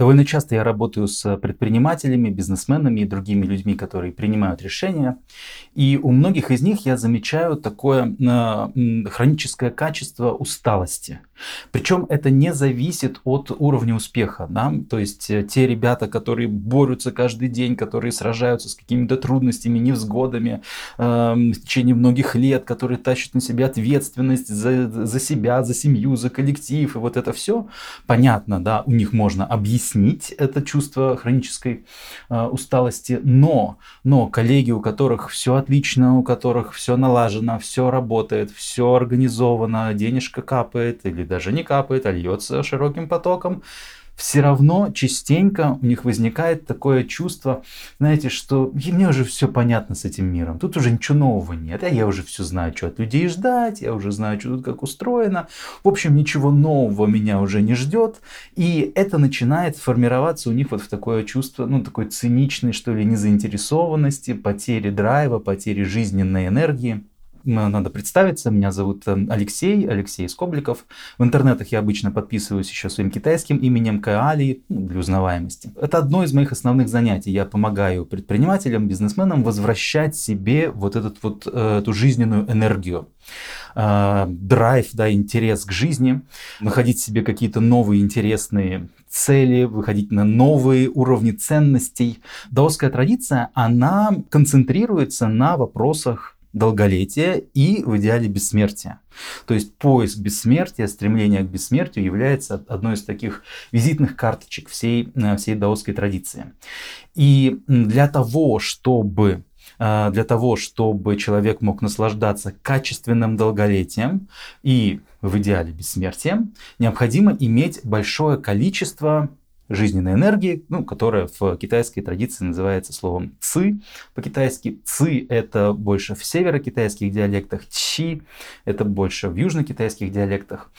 Довольно часто я работаю с предпринимателями, бизнесменами и другими людьми, которые принимают решения. И у многих из них я замечаю такое э, хроническое качество усталости. Причем это не зависит от уровня успеха. Да? То есть э, те ребята, которые борются каждый день, которые сражаются с какими-то трудностями, невзгодами э, в течение многих лет, которые тащат на себя ответственность за, за себя, за семью, за коллектив, и вот это все, понятно, да, у них можно объяснить это чувство хронической э, усталости, но, но коллеги, у которых все отлично, у которых все налажено, все работает, все организовано, денежка капает или даже не капает, а льется широким потоком, все равно частенько у них возникает такое чувство, знаете, что мне уже все понятно с этим миром, тут уже ничего нового нет, а я уже все знаю, что от людей ждать, я уже знаю, что тут как устроено, в общем, ничего нового меня уже не ждет, и это начинает формироваться у них вот в такое чувство, ну, такой циничной, что ли, незаинтересованности, потери драйва, потери жизненной энергии надо представиться. Меня зовут э, Алексей, Алексей Скобликов. В интернетах я обычно подписываюсь еще своим китайским именем Каали ну, для узнаваемости. Это одно из моих основных занятий. Я помогаю предпринимателям, бизнесменам возвращать себе вот этот вот, э, эту жизненную энергию э, драйв, да, интерес к жизни, находить себе какие-то новые интересные цели, выходить на новые уровни ценностей. Даосская традиция, она концентрируется на вопросах долголетия и в идеале бессмертия. То есть поиск бессмертия, стремление к бессмертию является одной из таких визитных карточек всей, э, всей даосской традиции. И для того, чтобы э, для того, чтобы человек мог наслаждаться качественным долголетием и в идеале бессмертием, необходимо иметь большое количество жизненной энергии, ну, которая в китайской традиции называется словом ци. По-китайски ци это больше в северокитайских диалектах, чи это больше в южнокитайских диалектах.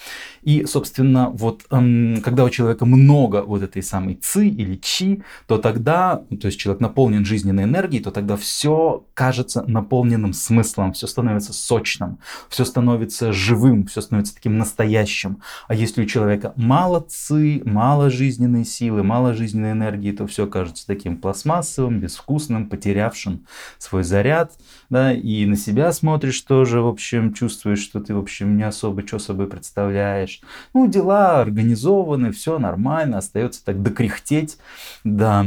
И, собственно, вот эм, когда у человека много вот этой самой ци или чи, то тогда, ну, то есть человек наполнен жизненной энергией, то тогда все кажется наполненным смыслом, все становится сочным, все становится живым, все становится таким настоящим. А если у человека мало ци, мало жизненной силы, силы, мало жизненной энергии, то все кажется таким пластмассовым, безвкусным, потерявшим свой заряд, да, и на себя смотришь тоже, в общем, чувствуешь, что ты, в общем, не особо что собой представляешь. Ну, дела организованы, все нормально, остается так докряхтеть до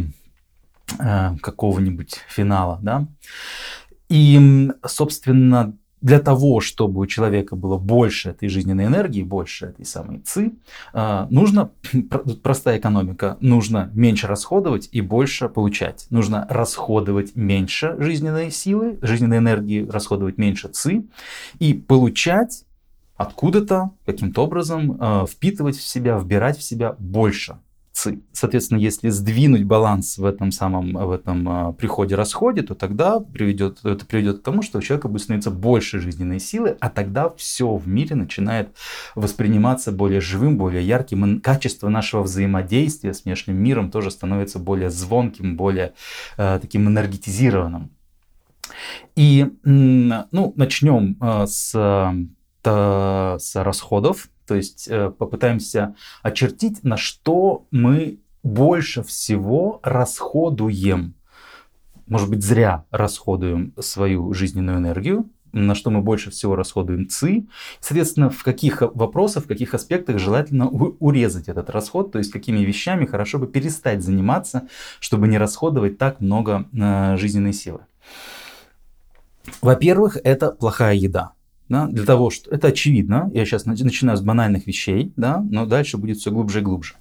э, какого-нибудь финала, да. И, собственно, для того, чтобы у человека было больше этой жизненной энергии, больше этой самой ЦИ, а, нужно, простая экономика, нужно меньше расходовать и больше получать. Нужно расходовать меньше жизненной силы, жизненной энергии, расходовать меньше ЦИ и получать откуда-то, каким-то образом, а, впитывать в себя, вбирать в себя больше ци. Соответственно, если сдвинуть баланс в этом самом в этом а, приходе-расходе, то тогда приведет, это приведет к тому, что у человека будет становиться больше жизненной силы, а тогда все в мире начинает восприниматься более живым, более ярким, и качество нашего взаимодействия с внешним миром тоже становится более звонким, более э, таким энергетизированным. И ну, начнем э, с, э, с расходов. То есть э, попытаемся очертить, на что мы больше всего расходуем. Может быть, зря расходуем свою жизненную энергию, на что мы больше всего расходуем ЦИ. Соответственно, в каких вопросах, в каких аспектах желательно урезать этот расход, то есть какими вещами хорошо бы перестать заниматься, чтобы не расходовать так много э, жизненной силы. Во-первых, это плохая еда да, для того, что это очевидно, я сейчас начинаю с банальных вещей, да, но дальше будет все глубже и глубже.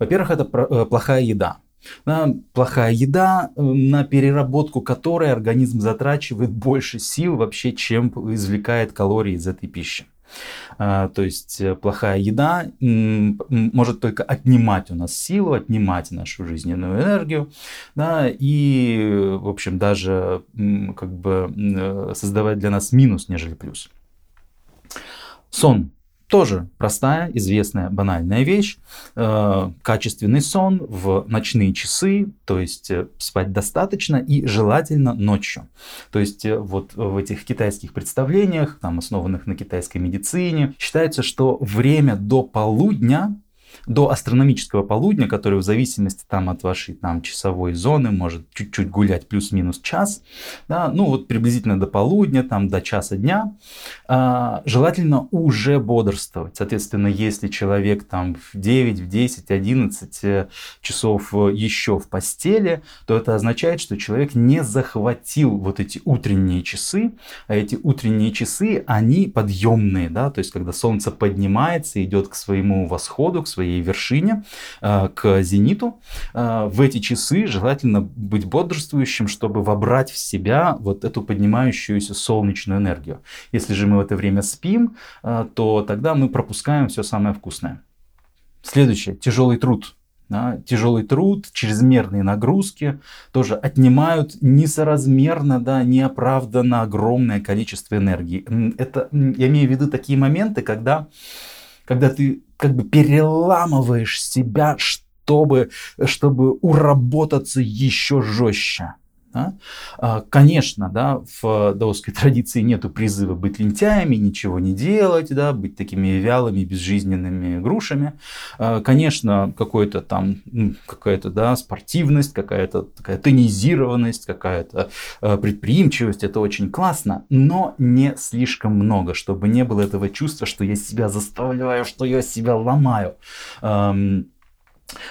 Во-первых, это э, плохая еда. Да, плохая еда, э, на переработку которой организм затрачивает больше сил вообще, чем извлекает калории из этой пищи. А, то есть э, плохая еда может только отнимать у нас силу, отнимать нашу жизненную энергию, да, и, в общем, даже как бы создавать для нас минус, нежели плюс. Сон тоже простая, известная, банальная вещь. Э, качественный сон в ночные часы, то есть э, спать достаточно и желательно ночью. То есть э, вот в этих китайских представлениях, там, основанных на китайской медицине, считается, что время до полудня до астрономического полудня, который в зависимости там, от вашей там, часовой зоны может чуть-чуть гулять плюс-минус час, да, ну вот приблизительно до полудня, там, до часа дня, э, желательно уже бодрствовать. Соответственно, если человек там в 9, в 10, 11 часов еще в постели, то это означает, что человек не захватил вот эти утренние часы, а эти утренние часы, они подъемные, да, то есть когда солнце поднимается, идет к своему восходу, к своей вершине, э, к зениту, э, в эти часы желательно быть бодрствующим, чтобы вобрать в себя вот эту поднимающуюся солнечную энергию. Если же мы в это время спим, э, то тогда мы пропускаем все самое вкусное. Следующее, тяжелый труд. Да, тяжелый труд, чрезмерные нагрузки тоже отнимают несоразмерно, да, неоправданно огромное количество энергии. Это, я имею в виду такие моменты, когда, когда ты как бы переламываешь себя, чтобы, чтобы уработаться еще жестче. Да? А, конечно, да, в даосской традиции нету призыва быть лентяями, ничего не делать, да, быть такими вялыми, безжизненными грушами. А, конечно, какой-то там, какая-то да, спортивность, какая-то такая тонизированность, какая-то а, предприимчивость, это очень классно, но не слишком много, чтобы не было этого чувства, что я себя заставляю, что я себя ломаю.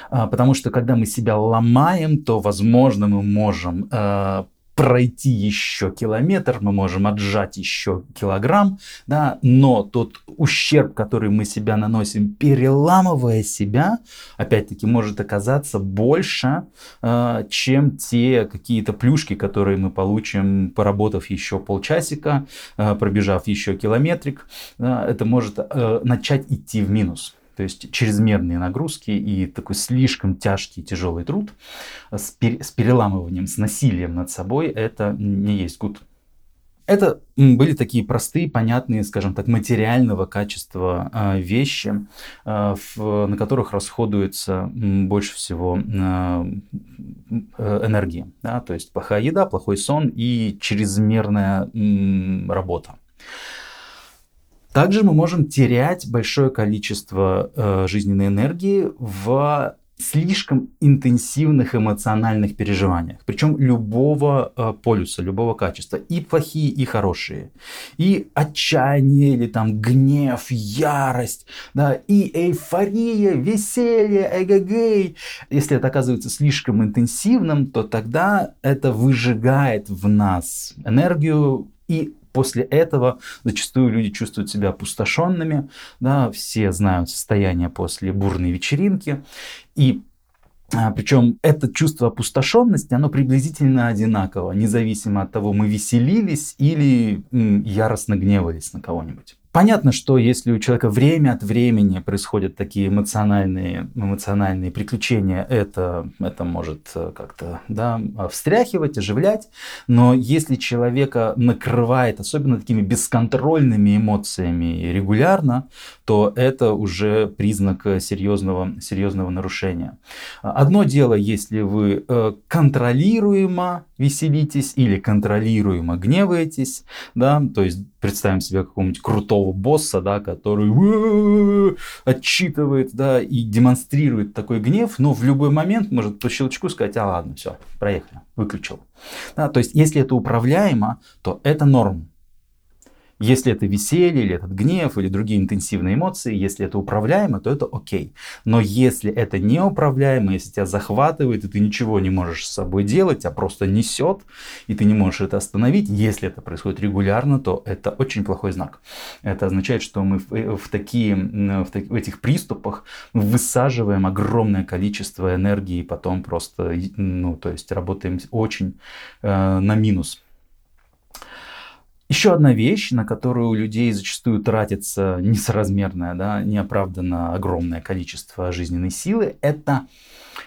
А, потому что когда мы себя ломаем, то, возможно, мы можем э, пройти еще километр, мы можем отжать еще килограмм, да, но тот ущерб, который мы себя наносим, переламывая себя, опять-таки, может оказаться больше, э, чем те какие-то плюшки, которые мы получим, поработав еще полчасика, э, пробежав еще километрик. Э, это может э, начать идти в минус. То есть чрезмерные нагрузки и такой слишком тяжкий тяжелый труд с, пер, с переламыванием, с насилием над собой, это не есть гуд. Это были такие простые, понятные, скажем так, материального качества э, вещи, в, на которых расходуется больше всего э, энергии. Да? То есть плохая еда, плохой сон и чрезмерная работа. Также мы можем терять большое количество э, жизненной энергии в слишком интенсивных эмоциональных переживаниях, причем любого э, полюса, любого качества, и плохие, и хорошие, и отчаяние или там гнев, ярость, да, и эйфория, веселье, эгэгэй. Если это оказывается слишком интенсивным, то тогда это выжигает в нас энергию и После этого зачастую люди чувствуют себя опустошенными, да, все знают состояние после бурной вечеринки, и а, причем это чувство опустошенности, оно приблизительно одинаково, независимо от того, мы веселились или яростно гневались на кого-нибудь. Понятно, что если у человека время от времени происходят такие эмоциональные, эмоциональные приключения, это, это может э, как-то да, встряхивать, оживлять. Но если человека накрывает, особенно такими бесконтрольными эмоциями регулярно, то это уже признак серьезного, серьезного нарушения. Одно дело, если вы э, контролируемо веселитесь или контролируемо гневаетесь, да, то есть представим себе какого-нибудь крутого босса, да, который отчитывает, да, и демонстрирует такой гнев, но в любой момент может по щелчку сказать, а ладно, все, проехали, выключил. Да, то есть если это управляемо, то это норм. Если это веселье, или этот гнев, или другие интенсивные эмоции, если это управляемо, то это окей. Но если это неуправляемо, если тебя захватывает, и ты ничего не можешь с собой делать, а просто несет, и ты не можешь это остановить, если это происходит регулярно, то это очень плохой знак. Это означает, что мы в, э, в, такие, в, в этих приступах высаживаем огромное количество энергии, и потом просто, ну, то есть работаем очень э, на минус. Еще одна вещь, на которую у людей зачастую тратится несоразмерное, да, неоправданно огромное количество жизненной силы, это,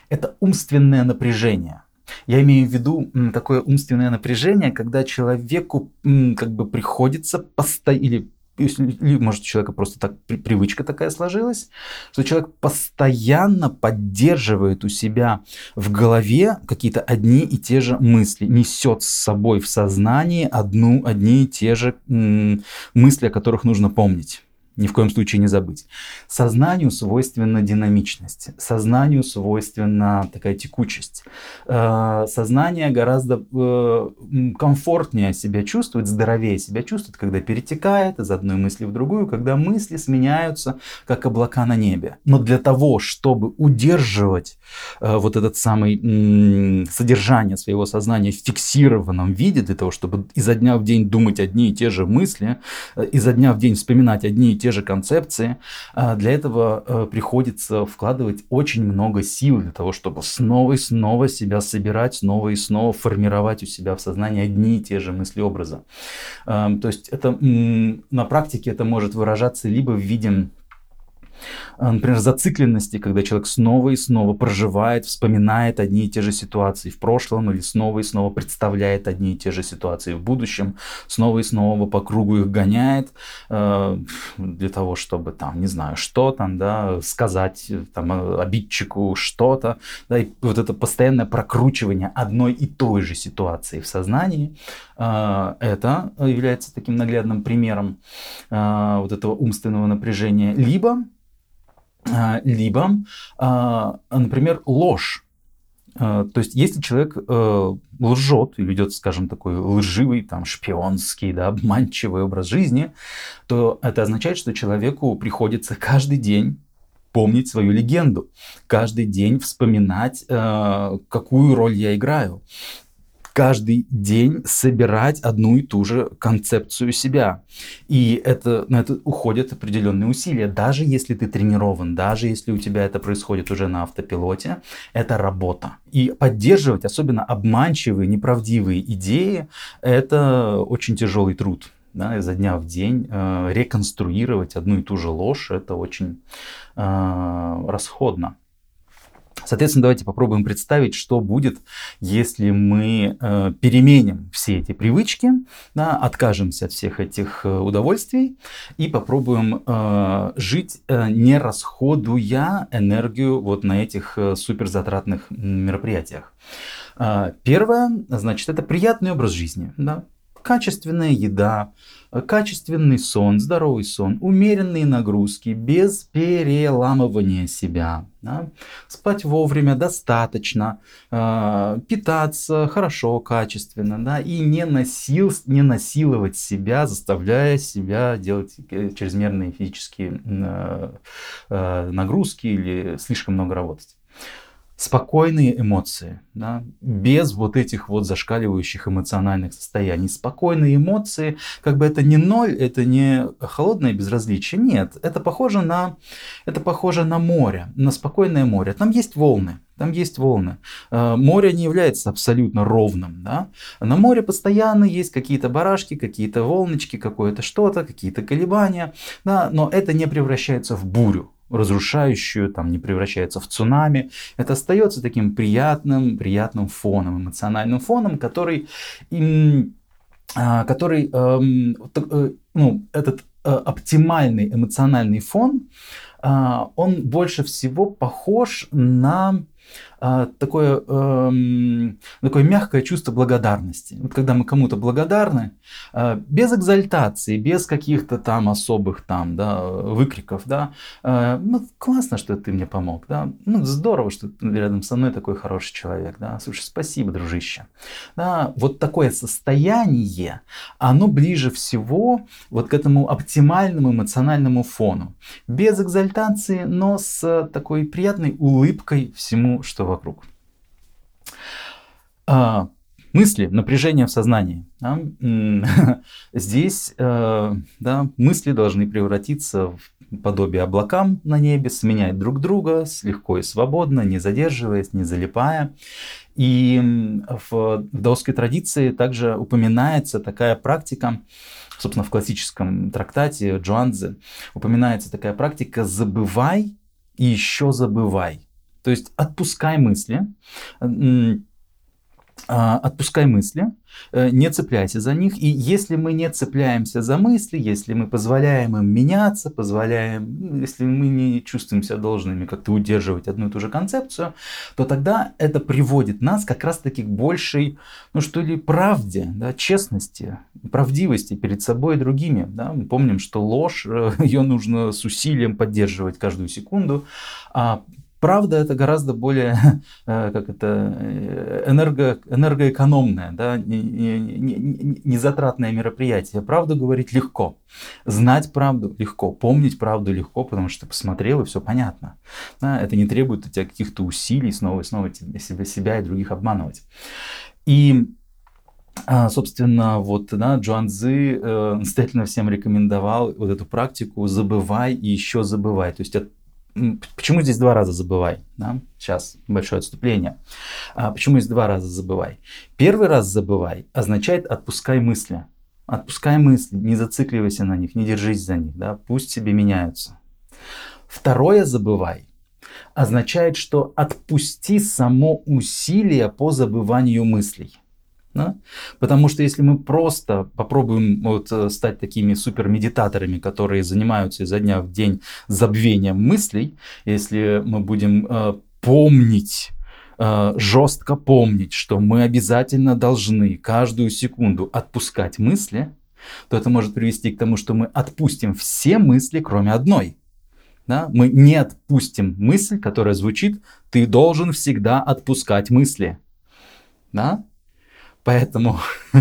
это умственное напряжение. Я имею в виду такое умственное напряжение, когда человеку как бы приходится постоянно, или или, может, у человека просто так привычка такая сложилась, что человек постоянно поддерживает у себя в голове какие-то одни и те же мысли, несет с собой в сознании одну, одни и те же м- мысли, о которых нужно помнить. Ни в коем случае не забыть. Сознанию свойственна динамичность, сознанию свойственна такая текучесть. Э, сознание гораздо э, комфортнее себя чувствует, здоровее себя чувствует, когда перетекает из одной мысли в другую, когда мысли сменяются, как облака на небе. Но для того, чтобы удерживать э, вот этот самый содержание своего сознания в фиксированном виде, для того, чтобы изо дня в день думать одни и те же мысли, изо дня в день вспоминать одни и те же концепции, а, для этого э, приходится вкладывать очень много сил для того, чтобы снова и снова себя собирать, снова и снова формировать у себя в сознании одни и те же мысли образа. То есть это на практике это может выражаться либо в виде например, зацикленности, когда человек снова и снова проживает, вспоминает одни и те же ситуации в прошлом или снова и снова представляет одни и те же ситуации в будущем, снова и снова по кругу их гоняет э, для того, чтобы там, не знаю, что там, да, сказать там обидчику что-то, да, и вот это постоянное прокручивание одной и той же ситуации в сознании, э, это является таким наглядным примером э, вот этого умственного напряжения, либо либо, а, например, ложь. А, то есть, если человек э, лжет и ведет, скажем, такой лживый, там, шпионский, да, обманчивый образ жизни, то это означает, что человеку приходится каждый день помнить свою легенду, каждый день вспоминать, э, какую роль я играю, каждый день собирать одну и ту же концепцию себя. И это, на это уходят определенные усилия. Даже если ты тренирован, даже если у тебя это происходит уже на автопилоте, это работа. И поддерживать, особенно обманчивые, неправдивые идеи, это очень тяжелый труд. Да, изо дня в день э, реконструировать одну и ту же ложь, это очень э, расходно. Соответственно, давайте попробуем представить, что будет, если мы э, переменим все эти привычки, да, откажемся от всех этих э, удовольствий и попробуем э, жить, э, не расходуя энергию вот на этих э, суперзатратных мероприятиях. Э, первое, значит, это приятный образ жизни. Да? качественная еда, качественный сон, здоровый сон, умеренные нагрузки, без переламывания себя. Да? Спать вовремя достаточно, э, питаться хорошо, качественно, да? и не, насил, не насиловать себя, заставляя себя делать чрезмерные физические э, э, нагрузки или слишком много работать спокойные эмоции, да, без вот этих вот зашкаливающих эмоциональных состояний. Спокойные эмоции, как бы это не ноль, это не холодное безразличие, нет, это похоже на, это похоже на море, на спокойное море. Там есть волны, там есть волны. Э, море не является абсолютно ровным. Да? На море постоянно есть какие-то барашки, какие-то волночки, какое-то что-то, какие-то колебания. Да? Но это не превращается в бурю разрушающую, там не превращается в цунами. Это остается таким приятным, приятным фоном, эмоциональным фоном, который, а, который эм, э, ну, этот э, оптимальный эмоциональный фон, а, он больше всего похож на такое, эм, такое мягкое чувство благодарности. Вот когда мы кому-то благодарны, э, без экзальтации, без каких-то там особых там, да, выкриков, да, э, ну, классно, что ты мне помог, да, ну, здорово, что ты рядом со мной такой хороший человек, да, слушай, спасибо, дружище. Да, вот такое состояние, оно ближе всего вот к этому оптимальному эмоциональному фону. Без экзальтации, но с такой приятной улыбкой всему, что вокруг. А, мысли, напряжение в сознании. Да? Здесь э, да, мысли должны превратиться в подобие облакам на небе, сменять друг друга легко и свободно, не задерживаясь, не залипая. И в, даосской традиции также упоминается такая практика, собственно, в классическом трактате Джуанзе упоминается такая практика «забывай и еще забывай». То есть отпускай мысли, а, отпускай мысли, э, не цепляйся за них. И если мы не цепляемся за мысли, если мы позволяем им меняться, позволяем, если мы не чувствуем себя должными как-то удерживать одну и ту же концепцию, то тогда это приводит нас как раз-таки к большей, ну что ли, правде, да, честности, правдивости перед собой и другими. Да. Мы помним, что ложь, э, ее нужно с усилием поддерживать каждую секунду, а Правда, это гораздо более э, как это, э, энерго, энергоэкономное, да, незатратное не, не, не мероприятие. Правду говорить легко. Знать правду легко. Помнить правду легко, потому что ты посмотрел и все понятно. Да, это не требует у тебя каких-то усилий снова и снова себя, себя и других обманывать. И а, собственно, вот, да, Джуан Цзы э, настоятельно всем рекомендовал вот эту практику «забывай и еще забывай». То есть Почему здесь два раза забывай? Да? Сейчас большое отступление. А почему здесь два раза забывай? Первый раз забывай означает отпускай мысли. Отпускай мысли, не зацикливайся на них, не держись за них, да? пусть себе меняются. Второе забывай означает, что отпусти само усилие по забыванию мыслей. Да? Потому что если мы просто попробуем вот э, стать такими супермедитаторами, которые занимаются изо дня в день забвением мыслей, если мы будем э, помнить э, жестко помнить, что мы обязательно должны каждую секунду отпускать мысли, то это может привести к тому, что мы отпустим все мысли, кроме одной. Да? Мы не отпустим мысль, которая звучит «ты должен всегда отпускать мысли». Да? Поэтому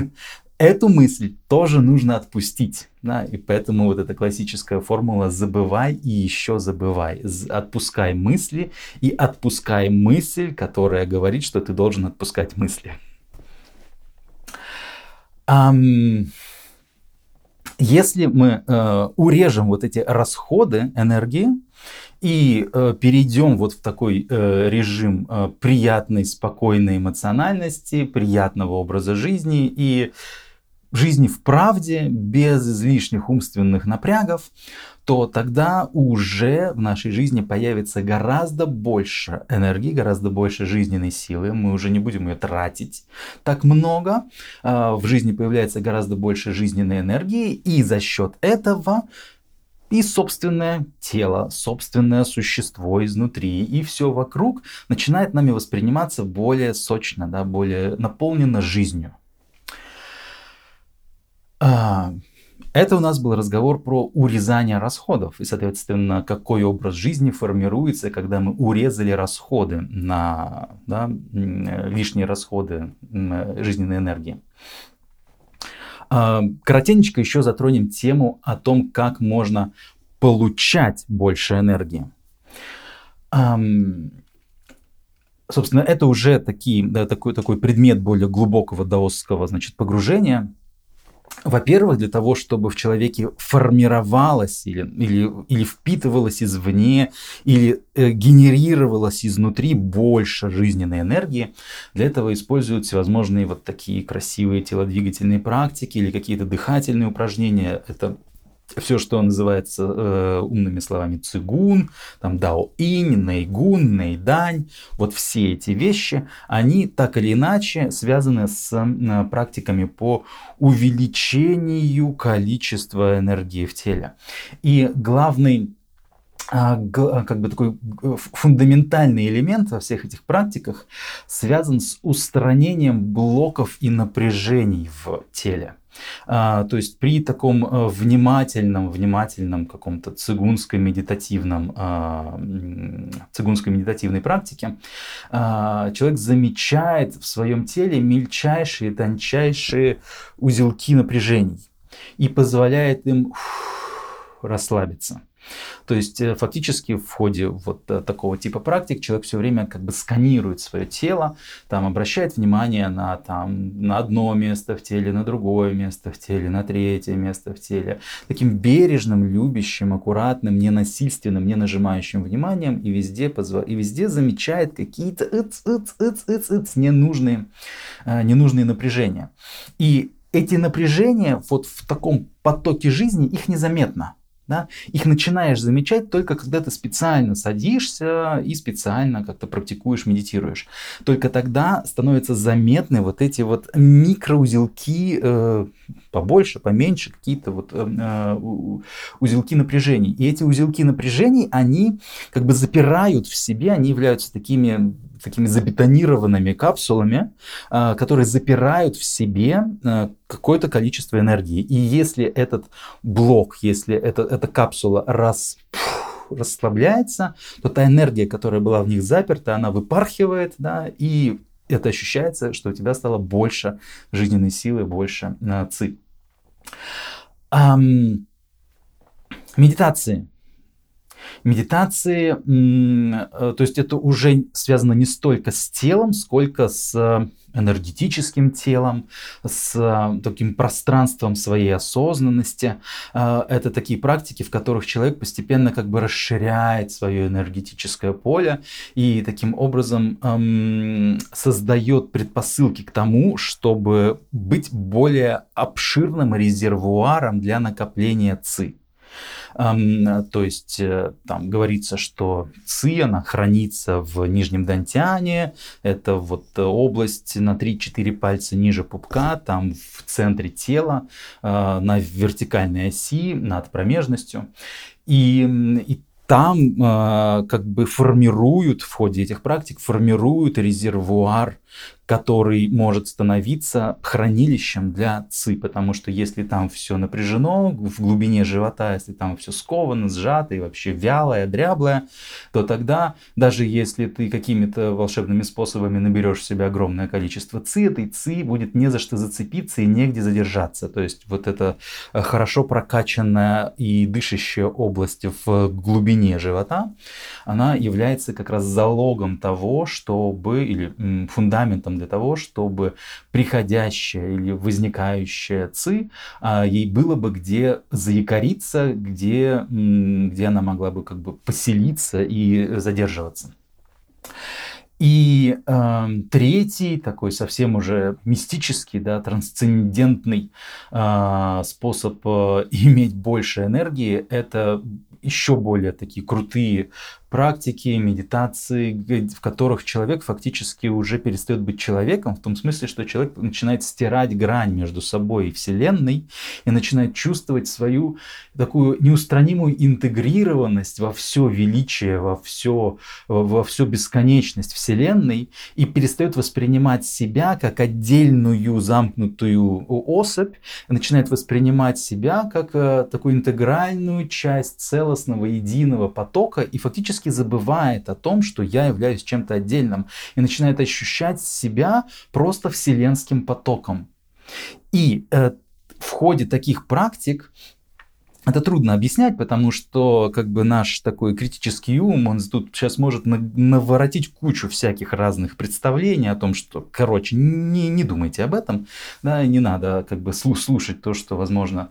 эту мысль тоже нужно отпустить. Да? И поэтому вот эта классическая формула «забывай и еще забывай». Отпускай мысли и отпускай мысль, которая говорит, что ты должен отпускать мысли. Um, если мы э, урежем вот эти расходы энергии и э, перейдем вот в такой э, режим э, приятной, спокойной эмоциональности, приятного образа жизни и жизни в правде, без излишних умственных напрягов, то тогда уже в нашей жизни появится гораздо больше энергии, гораздо больше жизненной силы. Мы уже не будем ее тратить так много. А, в жизни появляется гораздо больше жизненной энергии, и за счет этого и собственное тело, собственное существо изнутри, и все вокруг начинает нами восприниматься более сочно, да, более наполнено жизнью. А, это у нас был разговор про урезание расходов и, соответственно, какой образ жизни формируется, когда мы урезали расходы на да, лишние расходы жизненной энергии. Коротенечко еще затронем тему о том, как можно получать больше энергии. Собственно, это уже такие, да, такой, такой предмет более глубокого даосского значит, погружения – во-первых, для того, чтобы в человеке формировалось или, или, или впитывалось извне, или э, генерировалось изнутри больше жизненной энергии, для этого используют всевозможные вот такие красивые телодвигательные практики или какие-то дыхательные упражнения. Это все, что называется э, умными словами цигун, там дао-инь, нейгун, нейдань, вот все эти вещи, они так или иначе связаны с э, практиками по увеличению количества энергии в теле. И главный а, как бы такой фундаментальный элемент во всех этих практиках связан с устранением блоков и напряжений в теле. А, то есть при таком э, внимательном, внимательном каком-то цигунской медитативном, а, цигунской медитативной практике а, человек замечает в своем теле мельчайшие, тончайшие узелки напряжений и позволяет им расслабиться. То есть э, фактически в ходе вот э, такого типа практик человек все время как бы сканирует свое тело, там обращает внимание на, там, на одно место в теле, на другое место в теле, на третье место в теле. Таким бережным, любящим, аккуратным, ненасильственным, не нажимающим вниманием и везде, позва... и везде замечает какие-то ыц, ыц, ыц, ыц, ыц, ненужные, э, ненужные напряжения. И эти напряжения вот в таком потоке жизни, их незаметно. Да? Их начинаешь замечать только когда ты специально садишься и специально как-то практикуешь, медитируешь. Только тогда становятся заметны вот эти вот микроузелки, э, побольше, поменьше, какие-то вот э, э узелки напряжений. И эти узелки напряжений, они как бы запирают в себе, они являются такими такими забетонированными капсулами, а, которые запирают в себе какое-то количество энергии. И если этот блок, если это, эта капсула раз, расслабляется, то та энергия, которая была в них заперта, она выпархивает, да, и это ощущается, что у тебя стало больше жизненной силы, больше э, ци. Эм, медитации медитации, э, то есть это уже связано не столько с телом, сколько с э, энергетическим телом, с э, таким пространством своей осознанности. Это такие практики, в которых человек постепенно как бы расширяет свое энергетическое поле и таким образом эм, создает предпосылки к тому, чтобы быть более обширным резервуаром для накопления ци. То есть э, там говорится, что ци, она хранится в нижнем дантяне, это вот область на 3-4 пальца ниже пупка, там в центре тела, э, на вертикальной оси, над промежностью. И, и там э, как бы формируют в ходе этих практик, формируют резервуар который может становиться хранилищем для ЦИ, потому что если там все напряжено в глубине живота, если там все сковано, сжато и вообще вялое, дряблое, то тогда даже если ты какими-то волшебными способами наберешь в себя огромное количество ЦИ, этой ЦИ будет не за что зацепиться и негде задержаться. То есть вот эта э, хорошо прокачанная и дышащая область в глубине живота, она является как раз залогом того, чтобы, или фундаментом для того, чтобы приходящая или возникающая ци, а, ей было бы где заякориться, где, где она могла бы как бы поселиться и задерживаться. И э, третий, такой совсем уже мистический, да, трансцендентный э, способ э, иметь больше энергии, это еще более такие крутые практики, медитации, в которых человек фактически уже перестает быть человеком, в том смысле, что человек начинает стирать грань между собой и Вселенной и начинает чувствовать свою такую неустранимую интегрированность во все величие, во все, во всю бесконечность Вселенной и перестает воспринимать себя как отдельную замкнутую особь, начинает воспринимать себя как э, такую интегральную часть целостного единого потока и фактически фактически забывает о том, что я являюсь чем-то отдельным и начинает ощущать себя просто вселенским потоком. И э, в ходе таких практик это трудно объяснять, потому что как бы наш такой критический ум, он тут сейчас может наворотить кучу всяких разных представлений о том, что, короче, не, не думайте об этом, да, не надо как бы слушать то, что, возможно,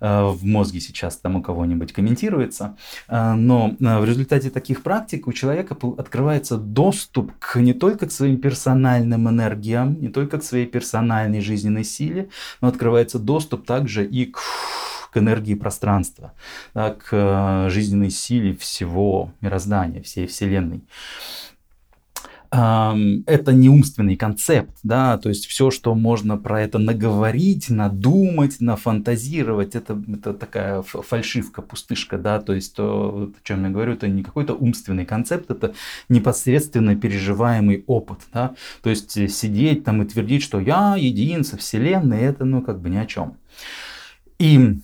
э, в мозге сейчас там у кого-нибудь комментируется. Э, но э, в результате таких практик у человека открывается доступ к, не только к своим персональным энергиям, не только к своей персональной жизненной силе, но открывается доступ также и к к энергии пространства, да, к э, жизненной силе всего мироздания, всей Вселенной это не умственный концепт, да, то есть все, что можно про это наговорить, надумать, нафантазировать, это, это такая фальшивка, пустышка, да, то есть то, о чем я говорю, это не какой-то умственный концепт, это непосредственно переживаемый опыт, да, то есть сидеть там и твердить, что я един со Вселенной, это, ну, как бы ни о чем. И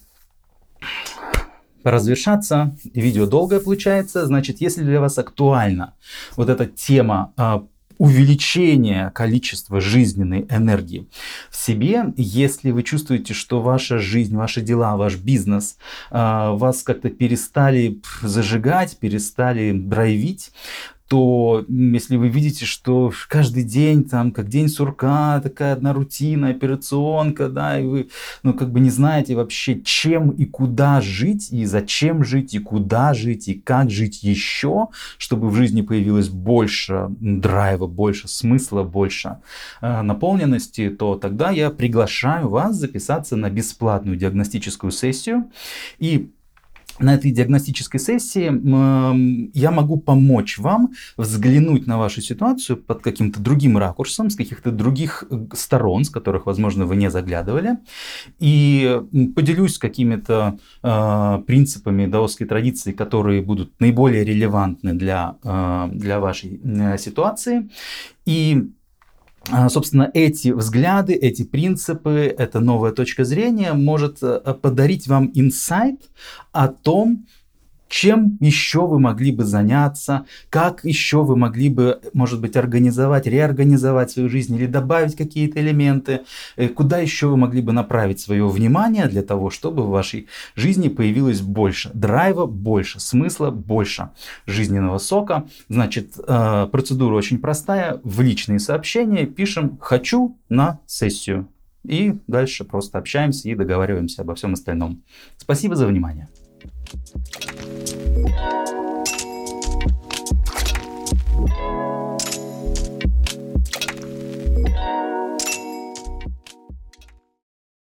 разрешаться. Видео долгое получается. Значит, если для вас актуальна вот эта тема а, увеличения количества жизненной энергии в себе, если вы чувствуете, что ваша жизнь, ваши дела, ваш бизнес э, вас как-то перестали зажигать, перестали драйвить, то если вы видите, что каждый день там как день сурка, такая одна рутина, операционка, да, и вы, ну, как бы не знаете вообще, чем и куда жить, и зачем жить, и куда жить, и как жить еще, чтобы в жизни появилось больше драйва, больше смысла, больше э, наполненности, то тогда я приглашаю вас записаться на бесплатную диагностическую сессию. И на этой диагностической сессии я могу помочь вам взглянуть на вашу ситуацию под каким-то другим ракурсом, с каких-то других э, сторон, с которых, возможно, вы не заглядывали, и поделюсь какими-то э, принципами даосской традиции, которые будут наиболее релевантны для, э, для вашей ситуации. И собственно, эти взгляды, эти принципы, эта новая точка зрения может э, подарить вам инсайт о том, чем еще вы могли бы заняться, как еще вы могли бы, может быть, организовать, реорганизовать свою жизнь или добавить какие-то элементы, э, куда еще вы могли бы направить свое внимание для того, чтобы в вашей жизни появилось больше драйва, больше смысла, больше жизненного сока. Значит, э, процедура очень простая. В личные сообщения пишем «хочу на сессию». И дальше просто общаемся и договариваемся обо всем остальном. Спасибо за внимание. thank you